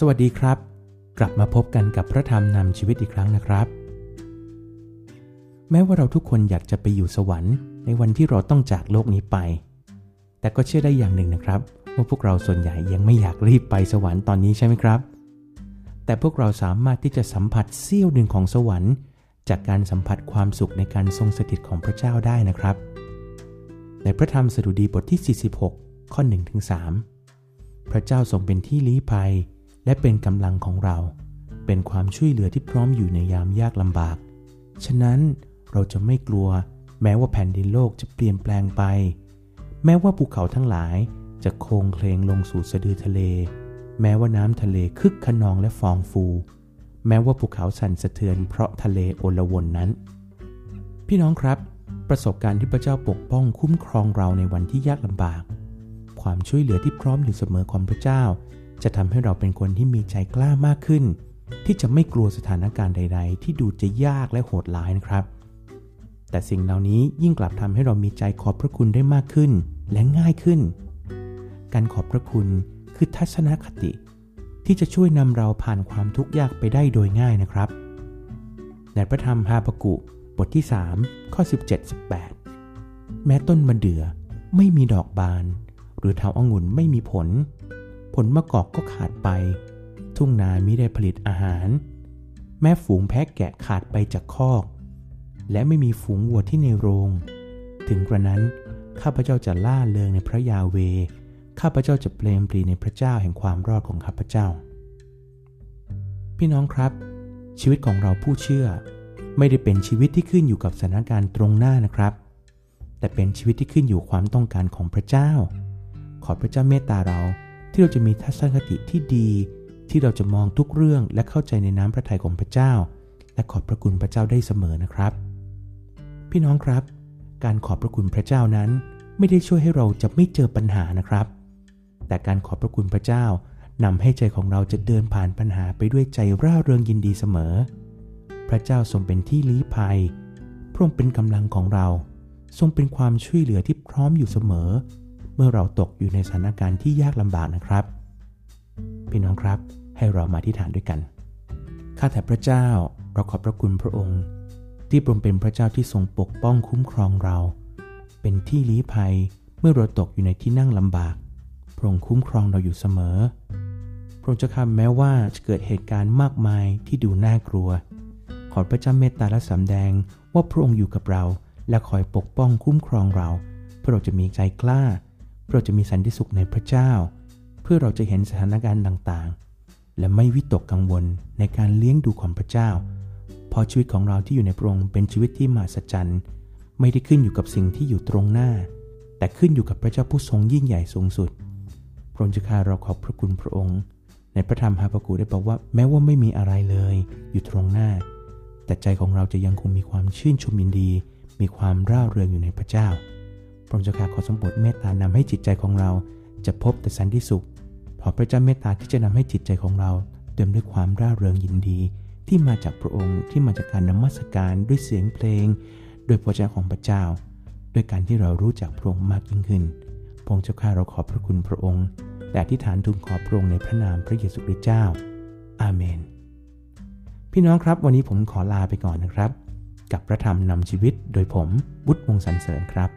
สวัสดีครับ กลับมาพบกันกับพระธรรมนำชีวิตอีกครั้งนะครับ แม้ว่าเราทุกคนอยากจะไปอยู่สวรรค์ ในวันที่เราต้องจากโลกนี้ไป แต่ก็เชื่อได้อย่างหนึ่งนะครับ ว่าพวกเราส่วนใหญ่ยังไม่อยากรีบไปสวรรค์ตอนนี้ใช่ไหมครับ แต่พวกเราสามารถที่จะสัมผัสเสี้ยวหนึ่งของสวรรค์ จากการสัมผัสความสุขในการทรงสถิตของพระเจ้าได้นะครับ ในพระธรรมสดุดีบทที่ 46 ข้อ1-3 พระเจ้าทรงเป็นที่ลี้ภัย และเป็นกำลังของเรา เป็นความช่วยเหลือที่พร้อมอยู่ในยามยากลำบาก ฉะนั้นเราจะไม่กลัว แม้ว่าแผ่นดินโลกจะเปลี่ยนแปลงไป แม้ว่าภูเขาทั้งหลายจะโคงเคลงลงสู่สะดือทะเล แม้ว่าน้ำทะเลคึกขนองและฟองฟู แม้ว่าภูเขาสั่นสะเทือนเพราะทะเลโอลวนนั้น พี่น้องครับ ประสบการณ์ที่พระเจ้าปกป้องคุ้มครองเราในวันที่ยากลำบาก ความช่วยเหลือที่พร้อมอยู่เสมอของพระเจ้า จะทำให้เราเป็นคนที่มีใจกล้ามากขึ้น ที่จะไม่กลัวสถานการณ์ใด ๆ ที่ดูจะยากและโหดร้ายนะครับ แต่สิ่งเหล่านี้ยิ่งกลับทำให้เรามีใจขอบพระคุณได้มากขึ้น และง่ายขึ้น การขอบพระคุณคือทัศนคติ ที่จะช่วยนำเราผ่านความทุกข์ยากไปได้โดยง่ายนะครับ ในพระธรรมฮาบกุ บทที่ 3 ข้อ 17-18 แม้ต้นมะเดื่อไม่มีดอกบาน หรือเถาองุ่นไม่มีผล ผลมะกอกก็ขาดไป ทุ่งนามิได้ผลิตอาหาร แม่ฝูงแพะแกะขาดไปจากคอก และไม่มีฝูงวัวที่ในโรง ถึงกระนั้นข้าพเจ้าจะล่าเริงในพระยาเว ข้าพเจ้าจะเปลมปรีในพระเจ้าแห่งความรอดของข้าพเจ้า พี่น้องครับ ชีวิตของเราผู้เชื่อ ไม่ได้เป็นชีวิตที่ขึ้นอยู่กับสถานการณ์ตรงหน้านะครับ แต่เป็นชีวิตที่ขึ้นอยู่ความต้องการของพระเจ้า ขอพระเจ้าเมตตาเรา ที่เราจะมีทัศนคติที่ดี ที่เราจะมองทุกเรื่องและเข้าใจในน้ำพระทัยของพระเจ้า และขอบพระคุณพระเจ้าได้เสมอนะครับ พี่น้องครับ การขอบพระคุณพระเจ้านั้น ไม่ได้ช่วยให้เราจะไม่เจอปัญหานะครับ แต่การขอบพระคุณพระเจ้านำให้ใจของเราจะเดินผ่านปัญหาไปด้วยใจร่าเริงยินดีเสมอ พระเจ้าทรงเป็นที่ลี้ภัย พระองค์เป็นกำลังของเรา ทรงเป็นความช่วยเหลือที่พร้อมอยู่เสมอ เมื่อเราตกอยู่ในสถานการณ์ที่ยากลำบากนะครับ พี่น้องครับให้เรามาที่ฐานด้วยกัน ข้าแต่พระเจ้าเราขอบพระคุณพระองค์ ที่พระองค์เป็นพระเจ้าที่ทรงปกป้องคุ้มครองเรา เป็นที่ลี้ภัยเมื่อเราตกอยู่ในที่นั่งลำบาก พระองค์คุ้มครองเราอยู่เสมอ พระองค์จะคำแม้ว่าจะเกิดเหตุการณ์มากมายที่ดูน่ากลัว ขอพระเจ้าเมตตาและสำแดงว่าพระองค์อยู่กับเรา และคอยปกป้องคุ้มครองเรา เพื่อเราจะมีใจกล้า เราจะมีสันติสุขในพระเจ้า เพื่อเราจะเห็นสถานการณ์ต่างๆ และไม่วิตกกังวลในการเลี้ยงดูของพระเจ้า เพราะชีวิตของเราที่อยู่ในพระองค์เป็นชีวิตที่มหัศจรรย์ไม่ได้ขึ้นอยู่กับสิ่งที่อยู่ตรงหน้า แต่ขึ้นอยู่กับพระเจ้าผู้ทรงยิ่งใหญ่สูงสุดพระองค์จะข้าเราขอบพระคุณพระองค์ ในพระธรรมฮาบากูได้บอกว่าแม้ว่าไม่มีอะไรเลย อยู่ตรงหน้า แต่ใจของเราจะยังคงมีความชื่นชมยินดี มีความร่าเริงอยู่ในพระเจ้า พระองค์เจ้าข้าขอสมบูรณ์เมตตานำให้จิตใจของเรา จะพบแต่สันติสุข ขอพระเจ้าเมตตาที่จะนำให้จิตใจของเราเต็มด้วยความร่าเริงยินดี ที่มาจากพระองค์ที่มาจากการนมัสการด้วยเสียงเพลงด้วยพระเจ้าของพระเจ้า ด้วยการที่เรารู้จักพระองค์มากยิ่งขึ้นพระองค์เจ้าข้าเราขอบพระคุณพระองค์และที่ฐานทูลขอพระองค์ในพระนามพระเยซูคริสต์เจ้า อาเมน พี่น้องครับวันนี้ผมขอลาไปก่อนนะครับ กับพระธรรมนำชีวิตโดยผมบุตรวงสรรเสริญครับ